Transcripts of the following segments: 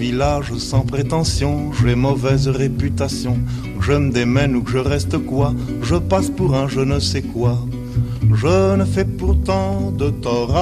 village sans prétention, j'ai mauvaise réputation. Je me démène ou que je reste quoi, je passe pour un je ne sais quoi. Je ne fais pourtant de tort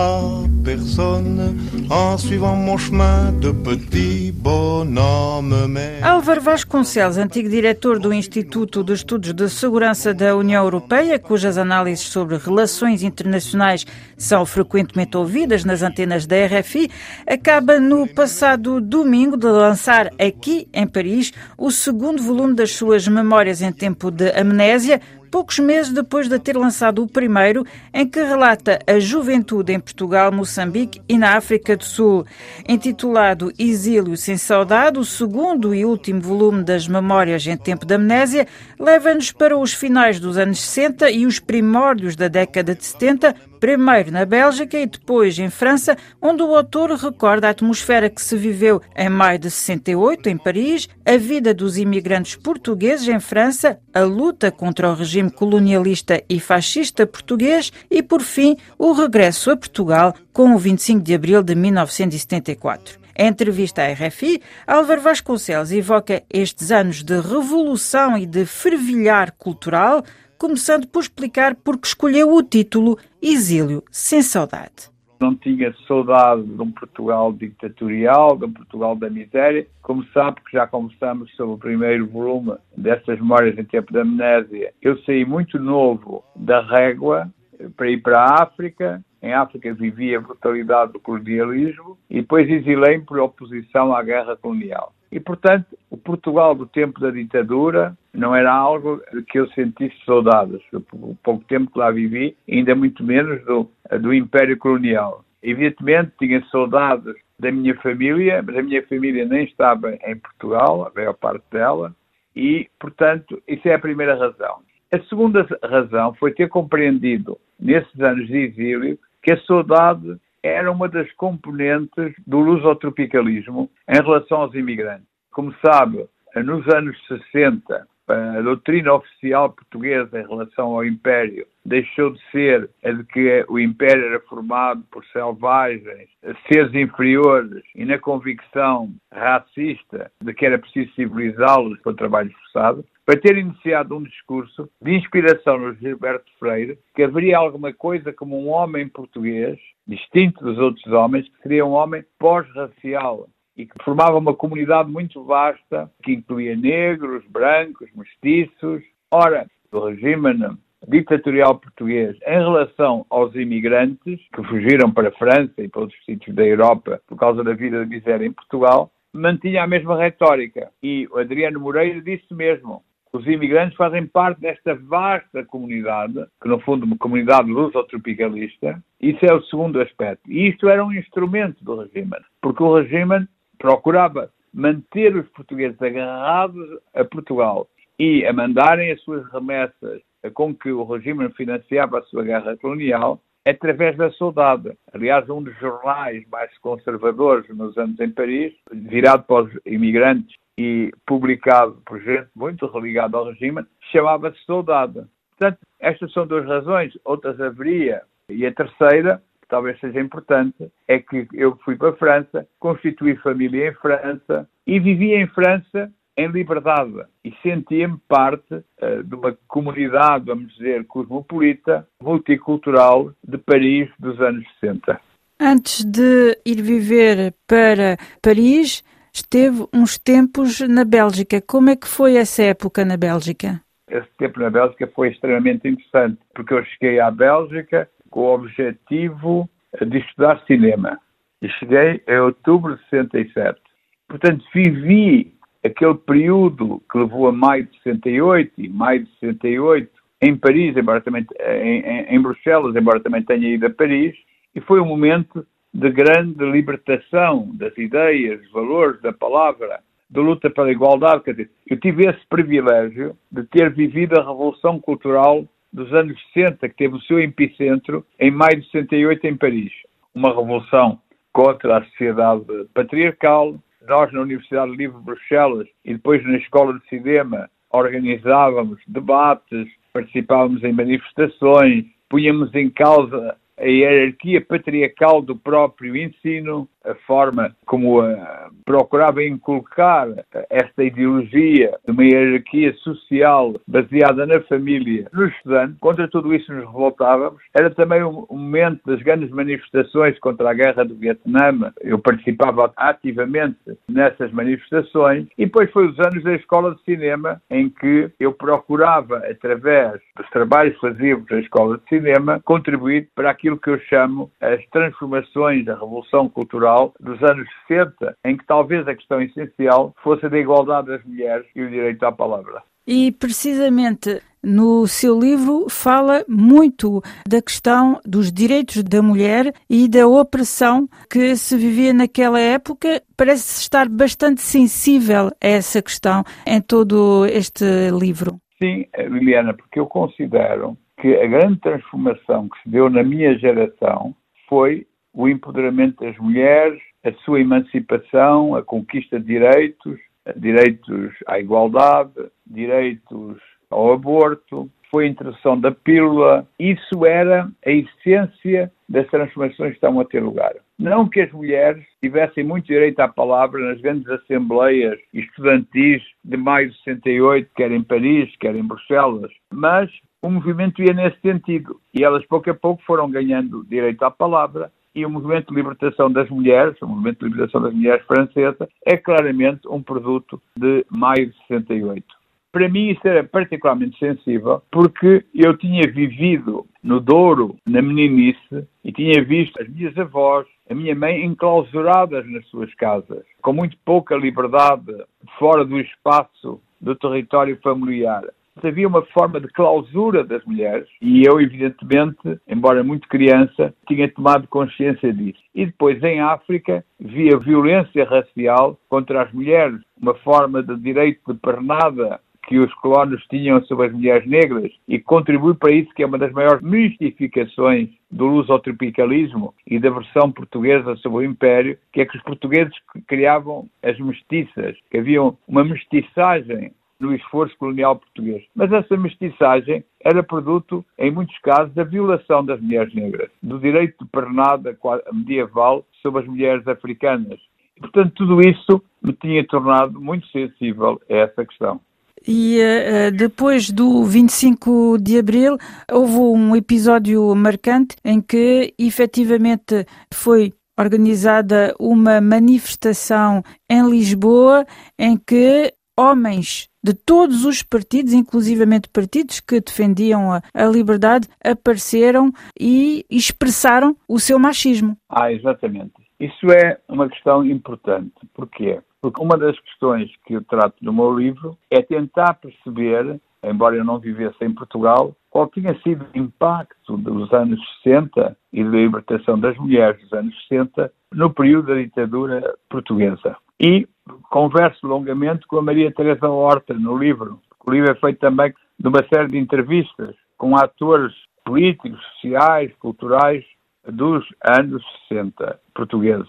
personne en suivant mon chemin de petit bonhomme. Mais... Álvaro Vasconcelos, antigo diretor do Instituto de Estudos de Segurança da União Europeia, cujas análises sobre relações internacionais são frequentemente ouvidas nas antenas da RFI, acaba no passado domingo de lançar aqui em Paris o segundo volume das suas memórias em tempo de amnésia, poucos meses depois de ter lançado o primeiro, em que relata a juventude em Portugal, Moçambique e na África do Sul. Intitulado Exílio sem Saudade, o segundo e último volume das Memórias em Tempo de Amnésia leva-nos para os finais dos anos 60 e os primórdios da década de 70, primeiro na Bélgica e depois em França, onde o autor recorda a atmosfera que se viveu em maio de 68 em Paris, a vida dos imigrantes portugueses em França, a luta contra o regime colonialista e fascista português e, por fim, o regresso a Portugal com o 25 de abril de 1974. Em entrevista à RFI, Álvaro Vasconcelos evoca estes anos de revolução e de fervilhar cultural, começando por explicar por que escolheu o título Exílio sem Saudade. Não tinha saudade de um Portugal ditatorial, de um Portugal da miséria. Como sabe que já conversamos sobre o primeiro volume dessas memórias em tempo da amnésia, eu saí muito novo da régua para ir para a África. Em África vivia a brutalidade do colonialismo e depois exilei por oposição à guerra colonial. E, portanto, o Portugal do tempo da ditadura não era algo que eu sentisse saudades. O pouco tempo que lá vivi, ainda muito menos do, do Império Colonial. Evidentemente, tinha saudades da minha família, mas a minha família nem estava em Portugal, a maior parte dela, e, portanto, isso é a primeira razão. A segunda razão foi ter compreendido, nesses anos de exílio, que a saudade era uma das componentes do lusotropicalismo em relação aos imigrantes. Como sabe, nos anos 60, a doutrina oficial portuguesa em relação ao Império deixou de ser a de que o Império era formado por selvagens, seres inferiores e na convicção racista de que era preciso civilizá-los com o trabalho forçado, para ter iniciado um discurso de inspiração no Gilberto Freire, que haveria alguma coisa como um homem português, distinto dos outros homens, que seria um homem pós-racial e que formava uma comunidade muito vasta, que incluía negros, brancos, mestiços. Ora, o regime ditatorial português em relação aos imigrantes que fugiram para a França e para outros sítios da Europa por causa da vida de miséria em Portugal, mantinha a mesma retórica. E o Adriano Moreira disse mesmo: os imigrantes fazem parte desta vasta comunidade, que no fundo é uma comunidade luso-tropicalista. Isso é o segundo aspecto. E isto era um instrumento do regime, porque o regime procurava manter os portugueses agarrados a Portugal e a mandarem as suas remessas com que o regime financiava a sua guerra colonial através da saudade. Aliás, um dos jornais mais conservadores nos anos em Paris, virado para os imigrantes e publicado por gente muito religada ao regime, chamava-se Saudade. Portanto, estas são duas razões, outras haveria. E a terceira, que talvez seja importante, é que eu fui para a França, constituí família em França e vivi em França em liberdade e sentia-me parte uh, de uma comunidade, vamos dizer, cosmopolita, multicultural de Paris dos anos 60. Antes de ir viver para Paris, esteve uns tempos na Bélgica. Como é que foi essa época na Bélgica? Esse tempo na Bélgica foi extremamente interessante, porque eu cheguei à Bélgica com o objetivo de estudar cinema. E cheguei em outubro de 67. Portanto, vivi aquele período que levou a maio de 68 e maio de 68 em Paris, embora também em, em, em Bruxelas, embora também tenha ido a Paris, e foi um momento de grande libertação das ideias, dos valores, da palavra, de luta pela igualdade. Quer dizer, eu tive esse privilégio de ter vivido a revolução cultural dos anos 60, que teve o seu epicentro em maio de 68 em Paris. Uma revolução contra a sociedade patriarcal, nós, na Universidade Livre de Bruxelas e depois na Escola de Cinema, organizávamos debates, participávamos em manifestações, punhamos em causa a hierarquia patriarcal do próprio ensino, a forma como uh, procurava inculcar esta ideologia de uma hierarquia social baseada na família nos estudantes, contra tudo isso nos revoltávamos. Era também um, um momento das grandes manifestações contra a guerra do Vietnã. Eu participava ativamente nessas manifestações e depois foi os anos da escola de cinema em que eu procurava, através dos trabalhos fazíamos na escola de cinema, contribuir para aquilo que eu chamo as transformações, a revolução cultural dos anos 60, em que talvez a questão essencial fosse a da igualdade das mulheres e o direito à palavra. E precisamente no seu livro fala muito da questão dos direitos da mulher e da opressão que se vivia naquela época. Parece estar bastante sensível a essa questão em todo este livro. Sim, Liliana, porque eu considero que a grande transformação que se deu na minha geração foi o empoderamento das mulheres, a sua emancipação, a conquista de direitos, direitos à igualdade, direitos ao aborto, foi a introdução da pílula. Isso era a essência das transformações que estão a ter lugar. Não que as mulheres tivessem muito direito à palavra nas grandes assembleias estudantis de maio de 68, quer em Paris, quer em Bruxelas, mas o movimento ia nesse sentido. E elas, pouco a pouco, foram ganhando direito à palavra. E o movimento de libertação das mulheres, o movimento de libertação das mulheres francesa, é claramente um produto de maio de 68. Para mim isso era particularmente sensível porque eu tinha vivido no Douro, na meninice, e tinha visto as minhas avós, a minha mãe enclausuradas nas suas casas, com muito pouca liberdade fora do espaço do território familiar havia uma forma de clausura das mulheres e eu, evidentemente, embora muito criança, tinha tomado consciência disso. E depois, em África, via violência racial contra as mulheres, uma forma de direito de pernada que os colonos tinham sobre as mulheres negras e contribui para isso que é uma das maiores mistificações do lusotropicalismo e da versão portuguesa sobre o Império, que é que os portugueses criavam as mestiças, que havia uma mestiçagem no esforço colonial português. Mas essa mestiçagem era produto, em muitos casos, da violação das mulheres negras, do direito de pernada medieval sobre as mulheres africanas. E, portanto, tudo isso me tinha tornado muito sensível a essa questão. E uh, depois do 25 de abril, houve um episódio marcante em que efetivamente foi organizada uma manifestação em Lisboa em que homens de todos os partidos, inclusivamente partidos que defendiam a, a, liberdade, apareceram e expressaram o seu machismo. Ah, exatamente. Isso é uma questão importante. Porquê? Porque uma das questões que eu trato no meu livro é tentar perceber, embora eu não vivesse em Portugal, qual tinha sido o impacto dos anos 60 e da libertação das mulheres dos anos 60 no período da ditadura portuguesa. E converso longamente com a Maria Teresa Horta no livro. O livro é feito também de uma série de entrevistas com atores políticos, sociais, culturais dos anos 60 portugueses.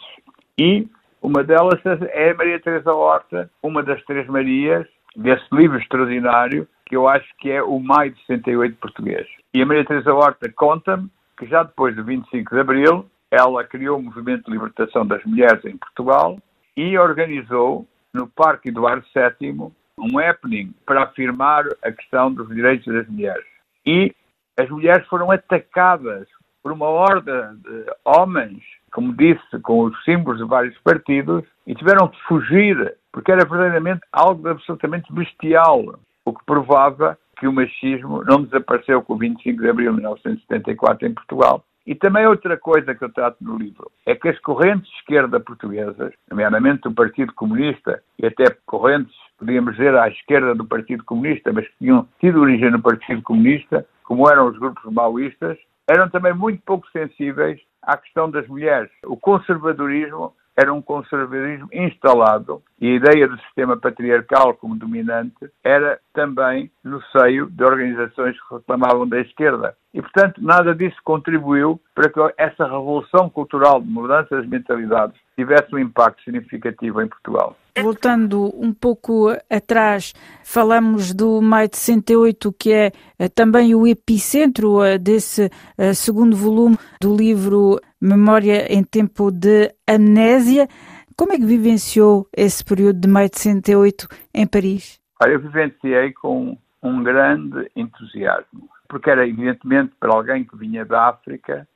E uma delas é a Maria Teresa Horta, uma das três Marias, desse livro extraordinário, que eu acho que é o Maio de 68 português. E a Maria Teresa Horta conta-me que já depois do 25 de Abril, ela criou o Movimento de Libertação das Mulheres em Portugal e organizou no Parque Eduardo VII um happening para afirmar a questão dos direitos das mulheres. E as mulheres foram atacadas por uma horda de homens, como disse, com os símbolos de vários partidos, e tiveram que fugir, porque era verdadeiramente algo absolutamente bestial, o que provava que o machismo não desapareceu com o 25 de abril de 1974 em Portugal, e também outra coisa que eu trato no livro é que as correntes de esquerda portuguesas, nomeadamente o Partido Comunista e até correntes, podíamos dizer, à esquerda do Partido Comunista, mas que tinham tido origem no Partido Comunista, como eram os grupos maoístas, eram também muito pouco sensíveis à questão das mulheres. O conservadorismo era um conservadorismo instalado e a ideia do sistema patriarcal como dominante era também no seio de organizações que reclamavam da esquerda. E, portanto, nada disso contribuiu para que essa revolução cultural de mudança das mentalidades tivesse um impacto significativo em Portugal. Voltando um pouco atrás, falamos do Maio de 68, que é eh, também o epicentro eh, desse eh, segundo volume do livro Memória em Tempo de Amnésia. Como é que vivenciou esse período de Maio de 68 em Paris? Eu vivenciei com um grande entusiasmo, porque era evidentemente para alguém que vinha da África,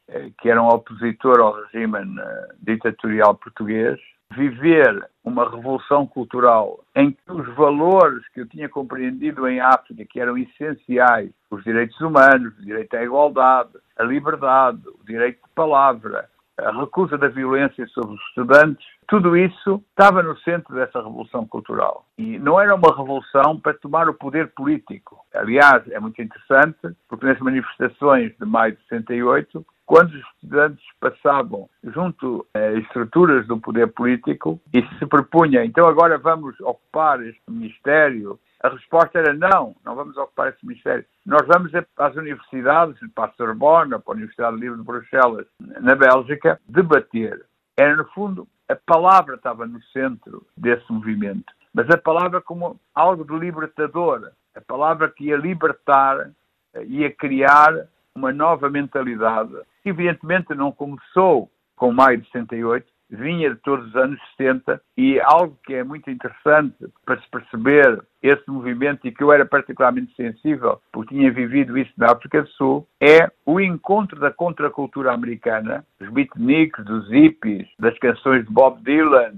que era um opositor ao regime ditatorial português, viver uma revolução cultural em que os valores que eu tinha compreendido em África, que eram essenciais, os direitos humanos, o direito à igualdade, a liberdade, o direito de palavra, a recusa da violência sobre os estudantes, tudo isso estava no centro dessa revolução cultural. E não era uma revolução para tomar o poder político. Aliás, é muito interessante, porque nas manifestações de maio de 68, quando os estudantes passavam junto a estruturas do poder político e se propunha, então agora vamos ocupar este ministério, a resposta era não, não vamos ocupar esse ministério. Nós vamos às universidades, para a Sorbonne, para a Universidade Livre de Bruxelas, na Bélgica, debater. Era, no fundo, a palavra estava no centro desse movimento, mas a palavra como algo de libertador, a palavra que ia libertar, ia criar uma nova mentalidade. Evidentemente não começou com maio de 68, vinha de todos os anos 60 e algo que é muito interessante para se perceber esse movimento e que eu era particularmente sensível, porque tinha vivido isso na África do Sul, é o encontro da contracultura americana, dos beatniks, dos hippies, das canções de Bob Dylan,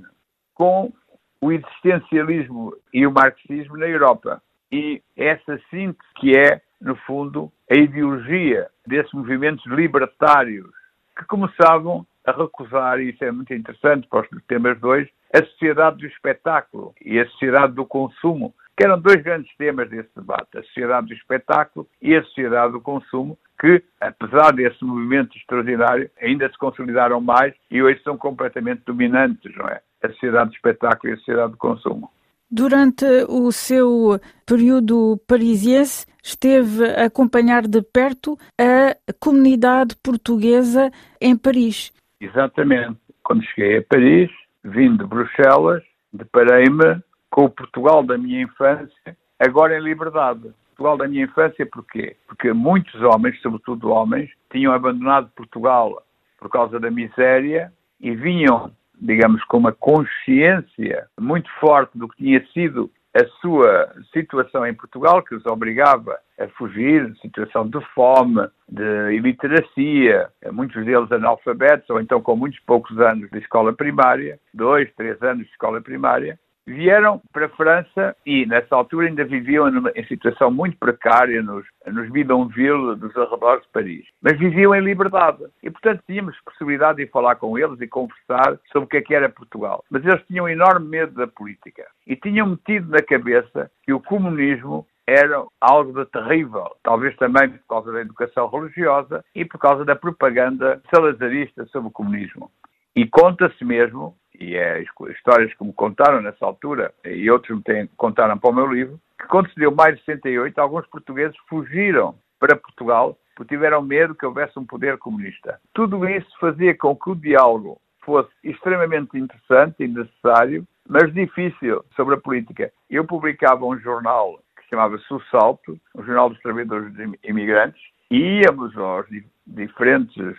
com o existencialismo e o marxismo na Europa. E essa síntese que é no fundo, a ideologia desses movimentos libertários que começavam a recusar, e isso é muito interessante para os temas dois, a sociedade do espetáculo e a sociedade do consumo, que eram dois grandes temas desse debate, a sociedade do espetáculo e a sociedade do consumo, que, apesar desse movimento extraordinário, ainda se consolidaram mais e hoje são completamente dominantes, não é? A sociedade do espetáculo e a sociedade do consumo. Durante o seu período parisiense, esteve a acompanhar de perto a comunidade portuguesa em Paris. Exatamente. Quando cheguei a Paris, vim de Bruxelas, deparei-me com o Portugal da minha infância, agora em liberdade. Portugal da minha infância porquê? Porque muitos homens, sobretudo homens, tinham abandonado Portugal por causa da miséria e vinham digamos, com uma consciência muito forte do que tinha sido a sua situação em Portugal, que os obrigava a fugir situação de fome, de iliteracia, muitos deles analfabetos, ou então com muitos poucos anos de escola primária, dois, três anos de escola primária, vieram para a França e, nessa altura, ainda viviam numa, em situação muito precária nos, nos bidonvilles dos arredores de Paris. Mas viviam em liberdade. E, portanto, tínhamos possibilidade de falar com eles e conversar sobre o que é que era Portugal. Mas eles tinham enorme medo da política. E tinham metido na cabeça que o comunismo era algo de terrível, talvez também por causa da educação religiosa e por causa da propaganda salazarista sobre o comunismo. E conta-se mesmo e é histórias que me contaram nessa altura, e outros me têm, contaram para o meu livro, que quando se deu mais de 68, alguns portugueses fugiram para Portugal porque tiveram medo que houvesse um poder comunista. Tudo isso fazia com que o diálogo fosse extremamente interessante e necessário, mas difícil sobre a política. Eu publicava um jornal que chamava-se O Salto, um jornal dos trabalhadores imigrantes, e íamos aos diferentes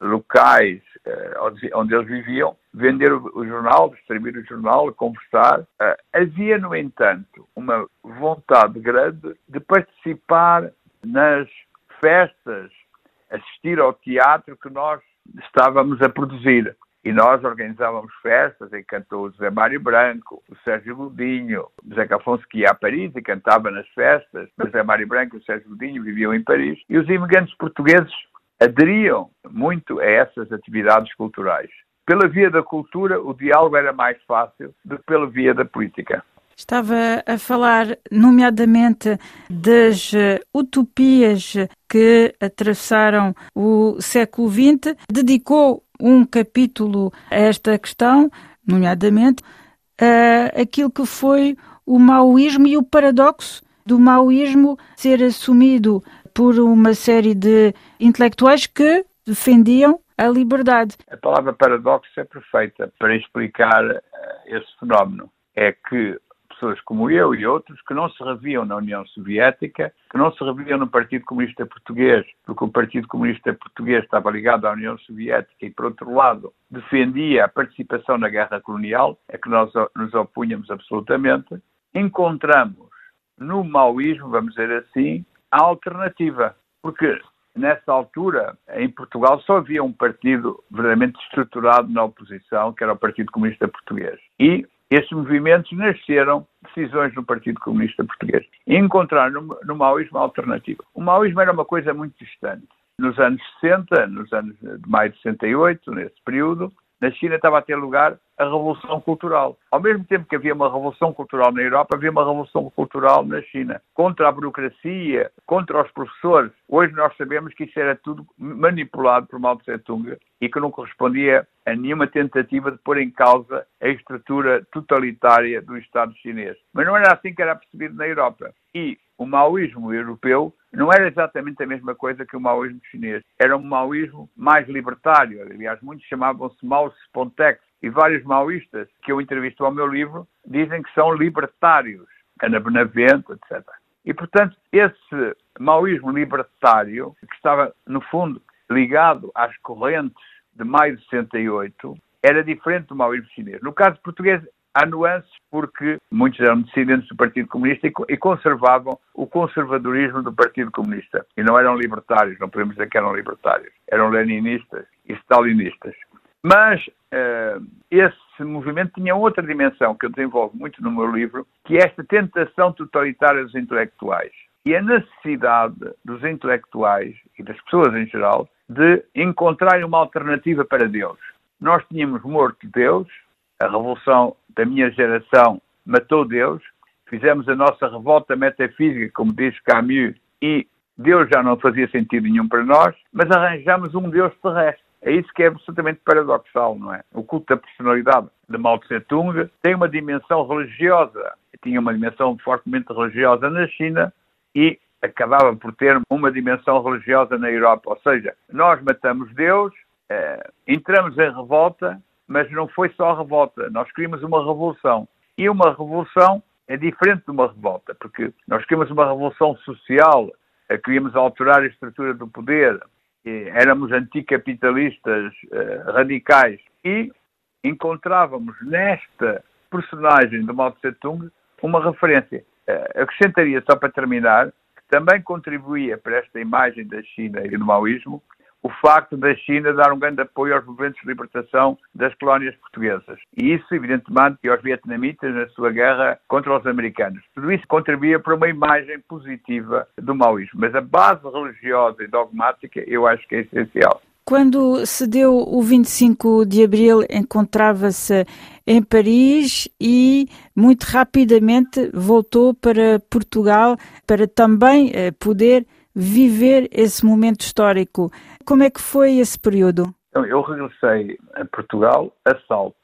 locais eh, onde eles viviam, vender o, jornal, distribuir o jornal, conversar. Eh, havia, no entanto, uma vontade grande de participar nas festas, assistir ao teatro que nós estávamos a produzir. E nós organizávamos festas que cantou o José Mário Branco, o Sérgio Godinho, o José Afonso que ia a Paris e cantava nas festas. O José Mário Branco e o Sérgio Godinho viviam em Paris. E os imigrantes portugueses aderiam muito a essas atividades culturais. Pela via da cultura, o diálogo era mais fácil do que pela via da política. Estava a falar, nomeadamente, das eh, utopias que atravessaram o século XX. Dedicou um capítulo a esta questão, nomeadamente, a aquilo que foi o maoísmo e o paradoxo do maoísmo ser assumido por uma série de intelectuais que defendiam a liberdade. A palavra paradoxo é perfeita para explicar uh, esse fenómeno. é que pessoas como eu e outros que não se reviam na União Soviética, que não se reviam no Partido Comunista Português, porque o Partido Comunista Português estava ligado à União Soviética e, por outro lado, defendia a participação na guerra colonial, a que nós nos opunhamos absolutamente, encontramos no maoísmo, vamos dizer assim, a alternativa. Porque nessa altura, em Portugal, só havia um partido verdadeiramente estruturado na oposição, que era o Partido Comunista Português. E esses movimentos nasceram decisões no Partido Comunista Português e encontraram no, no maoísmo alternativa. O maoísmo era uma coisa muito distante. Nos anos 60, nos anos de maio de 68, nesse período, na China estava a ter lugar a revolução cultural. Ao mesmo tempo que havia uma revolução cultural na Europa, havia uma revolução cultural na China. Contra a burocracia, contra os professores. Hoje nós sabemos que isso era tudo manipulado por Mao Tse-tung e que não correspondia a nenhuma tentativa de pôr em causa a estrutura totalitária do Estado chinês. Mas não era assim que era percebido na Europa. E o maoísmo europeu não era exatamente a mesma coisa que o maoísmo chinês. Era um maoísmo mais libertário. Aliás, muitos chamavam-se Mao Spontex. E vários maoístas que eu entrevisto ao meu livro dizem que são libertários. Ana Benavente, etc. E, portanto, esse maoísmo libertário, que estava, no fundo, ligado às correntes de maio de 68, era diferente do maoísmo chinês. No caso português, há nuances porque muitos eram dissidentes do Partido Comunista e conservavam o conservadorismo do Partido Comunista. E não eram libertários, não podemos dizer que eram libertários. Eram leninistas e stalinistas. Mas uh, esse movimento tinha outra dimensão que eu desenvolvo muito no meu livro, que é esta tentação totalitária dos intelectuais. E a necessidade dos intelectuais e das pessoas em geral de encontrarem uma alternativa para Deus. Nós tínhamos morto Deus, a revolução da minha geração matou Deus, fizemos a nossa revolta metafísica, como diz Camus, e Deus já não fazia sentido nenhum para nós, mas arranjamos um Deus terrestre. É isso que é absolutamente paradoxal, não é? O culto da personalidade de Mao Tse-tung tem uma dimensão religiosa, tinha uma dimensão fortemente religiosa na China e acabava por ter uma dimensão religiosa na Europa. Ou seja, nós matamos Deus, eh, entramos em revolta mas não foi só revolta, nós queríamos uma revolução. E uma revolução é diferente de uma revolta, porque nós queríamos uma revolução social, eh, queríamos alterar a estrutura do poder, éramos anticapitalistas uh, radicais e encontrávamos nesta personagem do Mao Tse-tung uma referência. Uh, acrescentaria, só para terminar, que também contribuía para esta imagem da China e do maoísmo o facto da China dar um grande apoio aos movimentos de libertação das colónias portuguesas. E isso, evidentemente, e aos vietnamitas na sua guerra contra os americanos. Tudo isso contribuía para uma imagem positiva do maoísmo. Mas a base religiosa e dogmática eu acho que é essencial. Quando se deu o 25 de abril, encontrava-se em Paris e muito rapidamente voltou para Portugal para também eh, poder viver esse momento histórico. Como é que foi esse período? Então, eu regressei a Portugal a salto.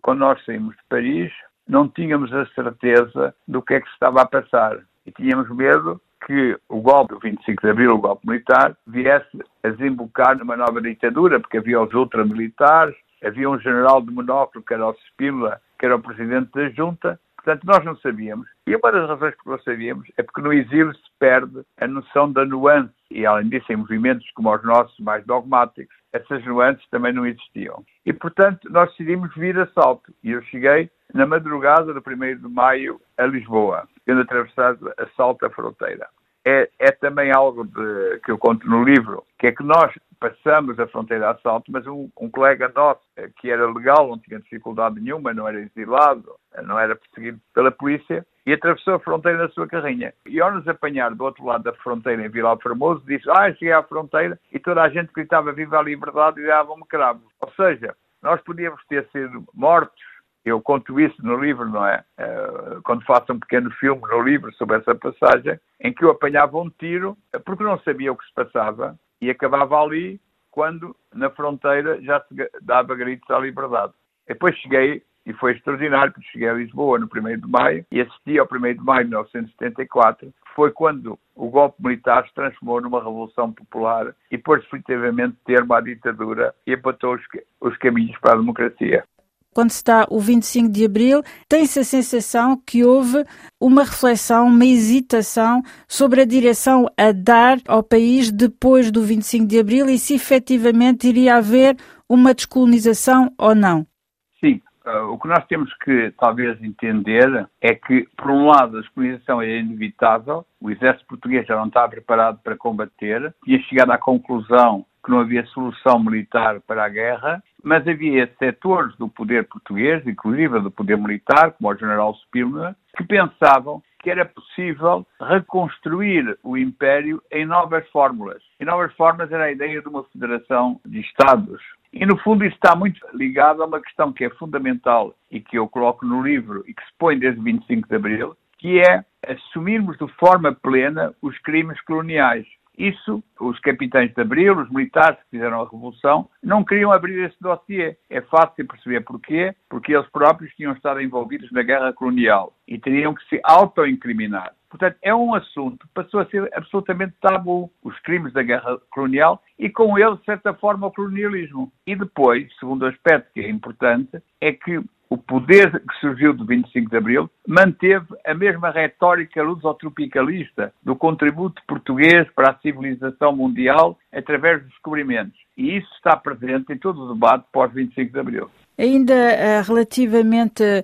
Quando nós saímos de Paris, não tínhamos a certeza do que é que se estava a passar. E tínhamos medo que o golpe do 25 de Abril, o golpe militar, viesse a desembocar numa nova ditadura, porque havia os ultramilitares, havia um general de monóculo, que era o Spínola, que era o presidente da junta, Portanto, nós não sabíamos. E uma das razões que não sabíamos é porque no exílio se perde a noção da nuance. E, além disso, em movimentos como os nossos, mais dogmáticos, essas nuances também não existiam. E, portanto, nós decidimos vir a salto. E eu cheguei na madrugada do 1 de maio a Lisboa, tendo atravessado a salto a fronteira. É, é, também algo de, que eu conto no livro, que é que nós passamos a fronteira de assalto, mas um, um, colega nosso, eh, que era legal, não tinha dificuldade nenhuma, não era exilado, eh, não era perseguido pela polícia, e atravessou a fronteira na sua carrinha. E ao nos apanhar do outro lado da fronteira, em Vila Formoso, disse, ah, cheguei à fronteira, e toda a gente gritava viva a liberdade e davam-me cravos. Ou seja, nós podíamos ter sido mortos, eu conto isso no livro, não é? Eh, quando faço um pequeno filme no livro sobre essa passagem, em que eu apanhava um tiro, porque não sabia o que se passava, e acabava ali quando na fronteira já se dava gritos à liberdade. Depois cheguei, e foi extraordinário, porque cheguei a Lisboa no 1 de maio e assisti ao 1 de maio de 1974, foi quando o golpe militar se transformou numa revolução popular e pôs definitivamente termo à ditadura e apontou os, os caminhos para a democracia. quando está o 25 de Abril, tem-se a sensação que houve uma reflexão, uma hesitação sobre a direção a dar ao país depois do 25 de Abril e se efetivamente iria haver uma descolonização ou não. Uh, o que nós temos que talvez entender é que, por um lado, a descolonização é inevitável, o exército português já não estava preparado para combater, tinha chegado à conclusão que não havia solução militar para a guerra, mas havia setores do poder português, inclusive do poder militar, como o general Spínola, que pensavam que era possível reconstruir o Império em novas fórmulas. E novas fórmulas era a ideia de uma federação de Estados. E, no fundo, isso está muito ligado a uma questão que é fundamental e que eu coloco no livro e que se põe desde 25 de Abril, que é assumirmos de forma plena os crimes coloniais. Isso, os capitães de Abril, os militares que fizeram a Revolução, não queriam abrir esse dossiê. É fácil perceber porquê, porque eles próprios tinham estado envolvidos na guerra colonial e teriam que se auto-incriminar. Portanto, é um assunto que passou a ser absolutamente tabu, os crimes da guerra colonial e com ele, de certa forma, o colonialismo. E depois, segundo aspecto que é importante, é que o poder que surgiu do 25 de Abril manteve a mesma retórica lusotropicalista do contributo português para a civilização mundial através dos descobrimentos. E isso está presente em todo o debate pós-25 de Abril. Ainda uh, relativamente uh,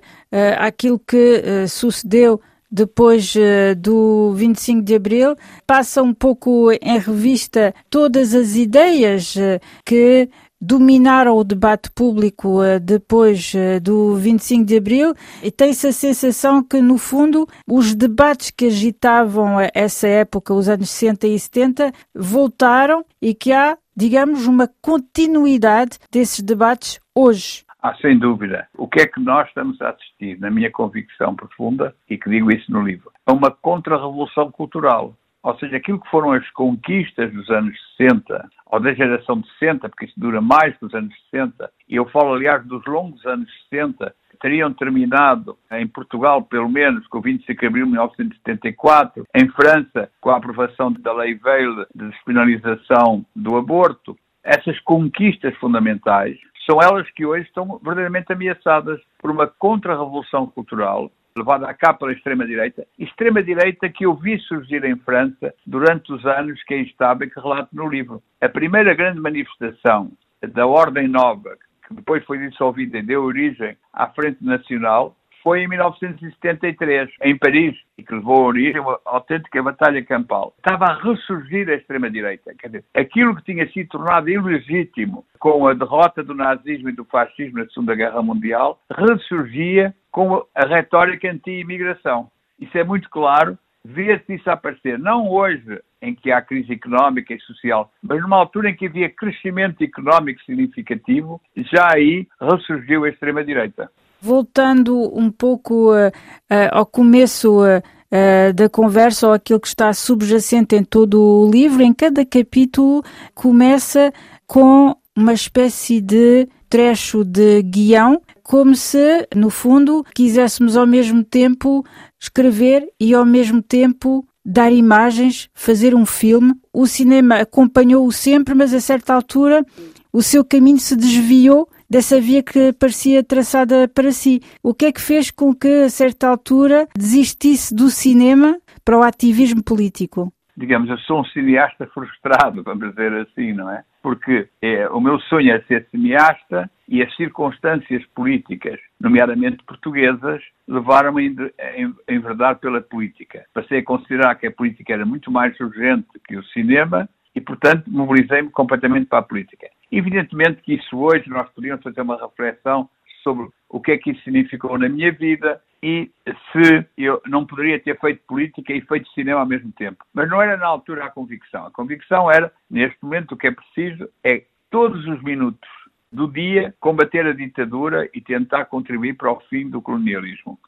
àquilo que uh, sucedeu depois do 25 de Abril, passa um pouco em revista todas as ideias que dominaram o debate público uh, depois uh, do 25 de Abril e tem-se a sensação que, no fundo, os debates que agitavam essa época, os anos 60 e 70, voltaram e que há, digamos, uma continuidade desses debates hoje. Ah, sem dúvida. O que é que nós estamos a assistir, na minha convicção profunda, e que digo isso no livro? A uma contra-revolução cultural. Ou seja, aquilo que foram as conquistas dos anos 60, ou da geração de 60, porque isso dura mais que os anos 60, e eu falo, aliás, dos longos anos 60, que teriam terminado em Portugal, pelo menos, com o 25 de abril de 1974, em França, com a aprovação da Lei Veil de despenalização do aborto. Essas conquistas fundamentais são elas que hoje estão verdadeiramente ameaçadas por uma contra-revolução cultural levada a cabo pela extrema-direita, extrema-direita que eu vi surgir em França durante os anos que aí estava e que relato no livro. A primeira grande manifestação da Ordem Nova, que depois foi dissolvida e deu origem à Frente Nacional, foi em 1973, em Paris, e que levou a origem a uma autêntica batalha campal. Estava a ressurgir a extrema-direita. Aquilo que tinha sido tornado ilegítimo com a derrota do nazismo e do fascismo na Segunda Guerra Mundial, ressurgia com a retórica anti-imigração. Isso é muito claro, vê-se isso aparecer, não hoje, em que há crise económica e social, mas numa altura em que havia crescimento económico significativo, já aí ressurgiu a extrema-direita. Voltando um pouco uh, uh, ao começo uh, da conversa, ou aquilo que está subjacente em todo o livro, em cada capítulo começa com uma espécie de trecho de guião, como se, no fundo, quiséssemos ao mesmo tempo escrever e ao mesmo tempo dar imagens, fazer um filme. O cinema acompanhou-o sempre, mas a certa altura o seu caminho se desviou dessa via que parecia traçada para si. O que é que fez com que, a certa altura, desistisse do cinema para o ativismo político? Digamos, eu sou um cineasta frustrado, vamos dizer assim, não é? Porque é, o meu sonho é ser cineasta e as circunstâncias políticas, nomeadamente portuguesas, levaram-me a enverdar pela política. Passei a considerar que a política era muito mais urgente que o cinema e, portanto, mobilizei-me completamente para a política. Evidentemente que isso hoje nós podíamos fazer uma reflexão sobre o que é que isso significou na minha vida e se eu não poderia ter feito política e feito cinema ao mesmo tempo. Mas não era na altura a convicção. A convicção era, neste momento, o que é preciso é todos os minutos do dia combater a ditadura e tentar contribuir para o fim do colonialismo.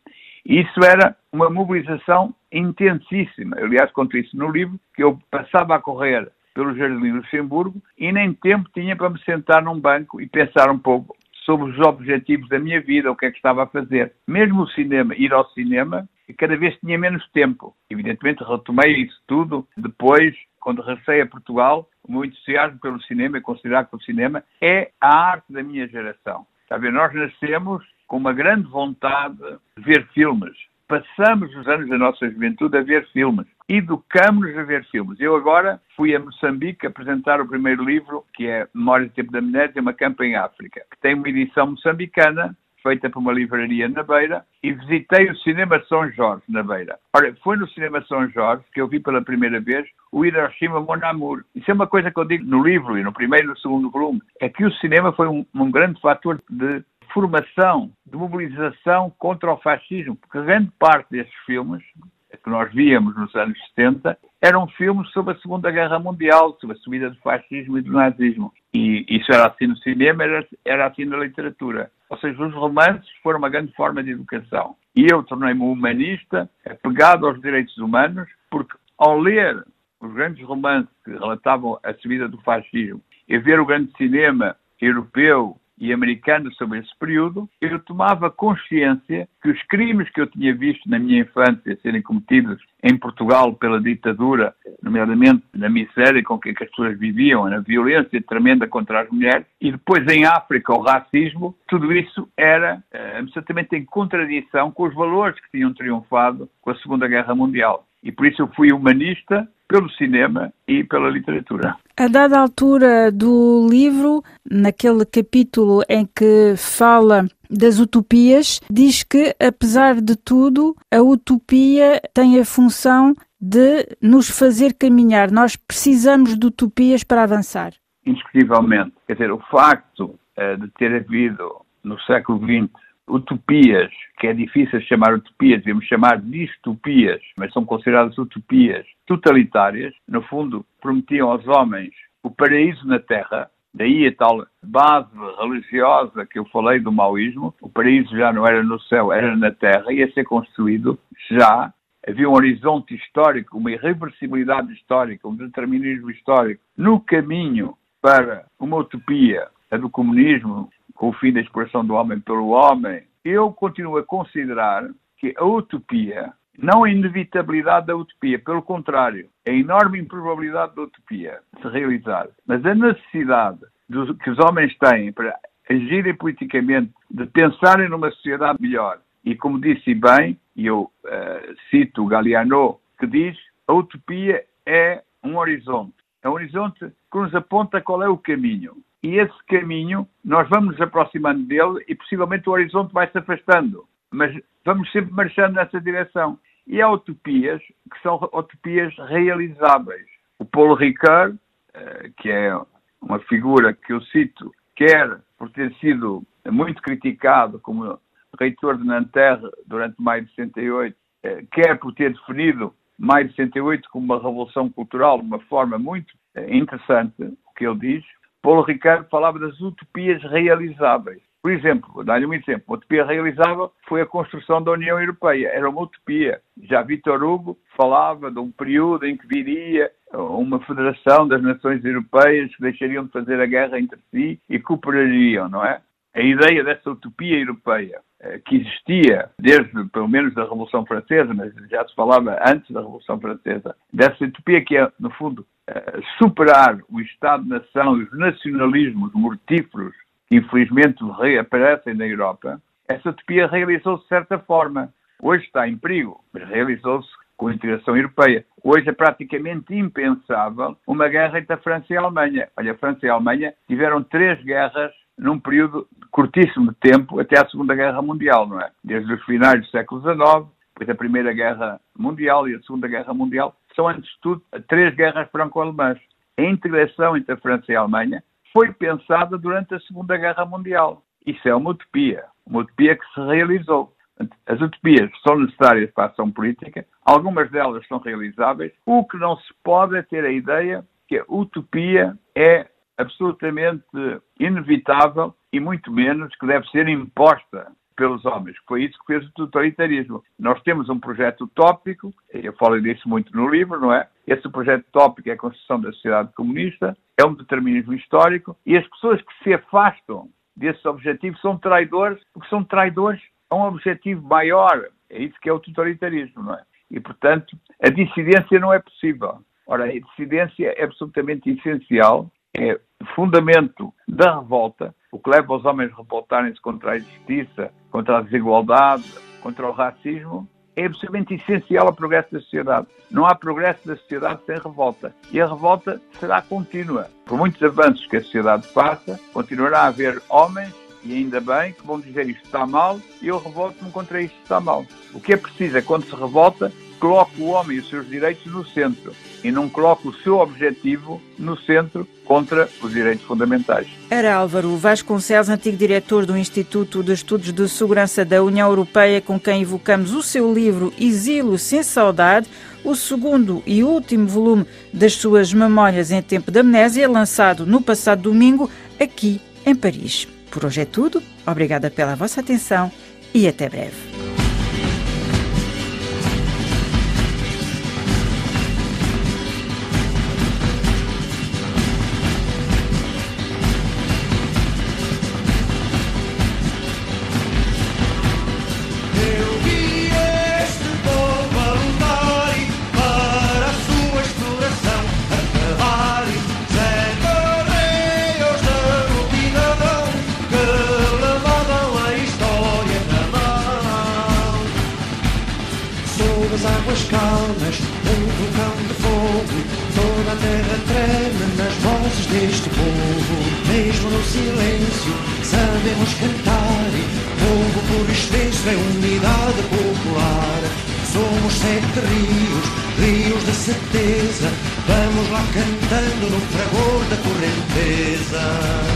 Isso era uma mobilização intensíssima. Aliás, conto isso no livro, que eu passava a correr pelo Jardim Luxemburgo e nem tempo tinha para me sentar num banco e pensar um pouco sobre os objetivos da minha vida, o que é que estava a fazer. Mesmo o cinema, ir ao cinema, cada vez tinha menos tempo. Evidentemente retomei isso tudo depois, quando regressei a Portugal, o meu entusiasmo pelo cinema e considerar que o cinema é a arte da minha geração. Sabe, nós nascemos com uma grande vontade de ver filmes. Passamos os anos da nossa juventude a ver filmes. Educamos-nos a ver filmes. Eu agora fui a Moçambique apresentar o primeiro livro, que é Memória do Tempo da Amnésia, uma campa em África, que tem uma edição moçambicana feita por uma livraria na Beira, e visitei o Cinema São Jorge, na Beira. Ora, foi no Cinema São Jorge que eu vi pela primeira vez o Hiroshima Mon Amour. Isso é uma coisa que eu digo no livro e no primeiro e no segundo volume, é que o cinema foi um, um grande fator de formação, de mobilização contra o fascismo, porque grande parte destes filmes nós víamos nos anos 70 eram filmes sobre a Segunda Guerra Mundial, sobre a subida do fascismo e do nazismo. E isso era assim no cinema, era, era assim na literatura. Ou seja, os romances foram uma grande forma de educação. E eu tornei-me humanista, apegado aos direitos humanos, porque ao ler os grandes romances que relatavam a subida do fascismo e ver o grande cinema europeu e americano sobre esse período, eu tomava consciência que os crimes que eu tinha visto na minha infância serem cometidos em Portugal pela ditadura, nomeadamente na miséria com que as pessoas viviam, na violência tremenda contra as mulheres, e depois em África o racismo, tudo isso era uh, absolutamente em contradição com os valores que tinham triunfado com a Segunda Guerra Mundial. E por isso eu fui humanista pelo cinema e pela literatura. A dada altura do livro, naquele capítulo em que fala das utopias, diz que, apesar de tudo, a utopia tem a função de nos fazer caminhar. Nós precisamos de utopias para avançar. Indiscutivelmente. Quer dizer, o facto uh, de ter havido no século XX utopias, que é difícil chamar utopias, devemos chamar distopias, mas são consideradas utopias totalitárias, no fundo prometiam aos homens o paraíso na Terra, daí a tal base religiosa que eu falei do maoísmo, o paraíso já não era no céu, era na Terra, ia ser construído já. Havia um horizonte histórico, uma irreversibilidade histórica, um determinismo histórico no caminho para uma utopia, a do comunismo, com o fim da exploração do homem pelo homem, eu continuo a considerar que a utopia, não a inevitabilidade da utopia, pelo contrário, a enorme improbabilidade da utopia se realizar, mas a necessidade do, que os homens têm para agirem politicamente, de pensarem numa sociedade melhor. E como disse bem, e eu uh, cito Galiano, que diz, a utopia é um horizonte. É um horizonte que nos aponta qual é o caminho e esse caminho nós vamos nos aproximando dele e possivelmente o horizonte vai se afastando, mas vamos sempre marchando nessa direção. E há utopias que são utopias realizáveis. O Paulo Ricard, eh, que é uma figura que eu cito, quer por ter sido muito criticado como reitor de Nanterre durante maio de 68, eh, quer por ter definido maio de 68 como uma revolução cultural de uma forma muito eh, interessante, o que ele diz, Paulo Ricardo falava das utopias realizáveis. Por exemplo, dar-lhe um exemplo. Uma utopia realizável foi a construção da União Europeia. Era uma utopia. Já Vitor Hugo falava de um período em que viria uma federação das nações europeias que deixariam de fazer a guerra entre si e cooperariam, não é? A ideia dessa utopia europeia que existia desde, pelo menos, da Revolução Francesa, mas já se falava antes da Revolução Francesa, dessa utopia que é, no fundo, eh, superar o Estado-nação e os nacionalismos mortíferos que infelizmente reaparecem na Europa, essa utopia realizou-se de certa forma. Hoje está em perigo, mas realizou-se com a integração europeia. Hoje é praticamente impensável uma guerra entre a França e a Alemanha. Olha, a França e a Alemanha tiveram três guerras num período curtíssimo de tempo até a Segunda Guerra Mundial, não é? Desde os finais do século XIX, depois da Primeira Guerra Mundial e a Segunda Guerra Mundial, são, antes de tudo, três guerras franco-alemãs. A integração entre a França e a Alemanha foi pensada durante a Segunda Guerra Mundial. Isso é uma utopia, uma utopia que se realizou. As utopias são necessárias para a ação política, algumas delas são realizáveis. O que não se pode é ter a ideia que a utopia é absolutamente inevitável e muito menos que deve ser imposta pelos homens. Foi isso que fez o totalitarismo. Nós temos um projeto utópico, eu falo disso muito no livro, não é? Esse projeto utópico é a construção da sociedade comunista, é um determinismo histórico e as pessoas que se afastam desse objetivo são traidores, porque são traidores a um objetivo maior. É isso que é o totalitarismo, não é? E, portanto, a dissidência não é possível. Ora, a dissidência é absolutamente essencial, é fundamento da revolta, o que leva os homens a revoltarem-se contra a injustiça, contra a desigualdade, contra o racismo, é absolutamente essencial ao progresso da sociedade. Não há progresso da sociedade sem revolta. E a revolta será contínua. Por muitos avanços que a sociedade faça, continuará a haver homens, e ainda bem, que vão dizer isto está mal e eu revolto-me contra isto está mal. O que é preciso é, quando se revolta, coloque o homem e os seus direitos no centro e não coloque o seu objetivo no centro contra os direitos fundamentais. Era Álvaro Vasconcelos, antigo diretor do Instituto de Estudos de Segurança da União Europeia, com quem evocamos o seu livro Exílio sem Saudade, o segundo e último volume das suas Memórias em Tempo de Amnésia, lançado no passado domingo aqui em Paris. Por hoje é tudo. Obrigada pela vossa atenção e até breve. Sete rios, rios de certeza, vamos lá cantando no fragor da correnteza.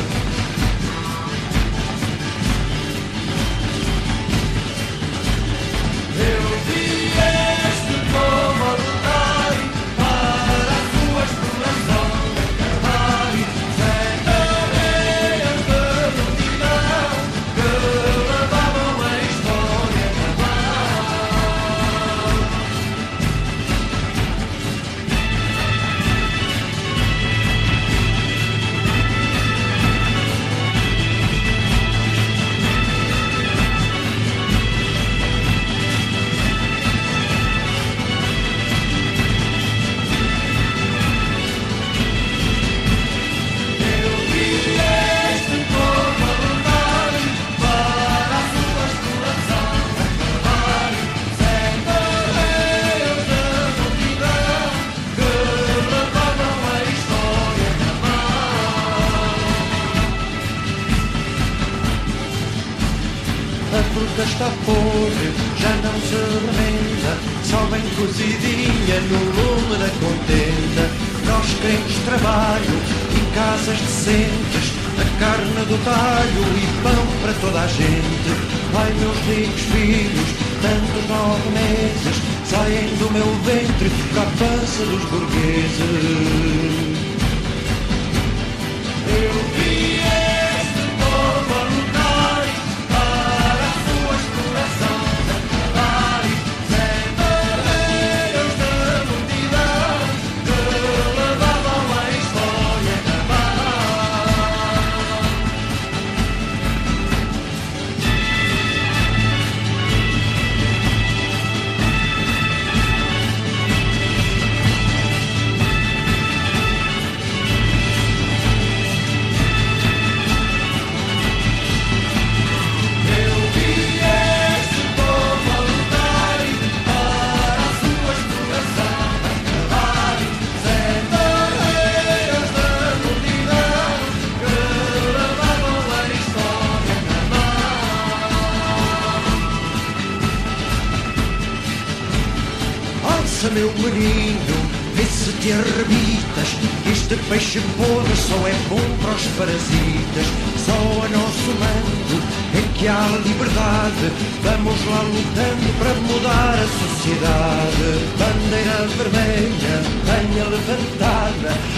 Do talho e pão para toda a gente. Ai, meus ricos filhos, tantos nove meses, saem do meu ventre para a pança dos burgueses.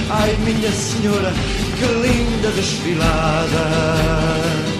Ai, minha senhora, que linda desfilada.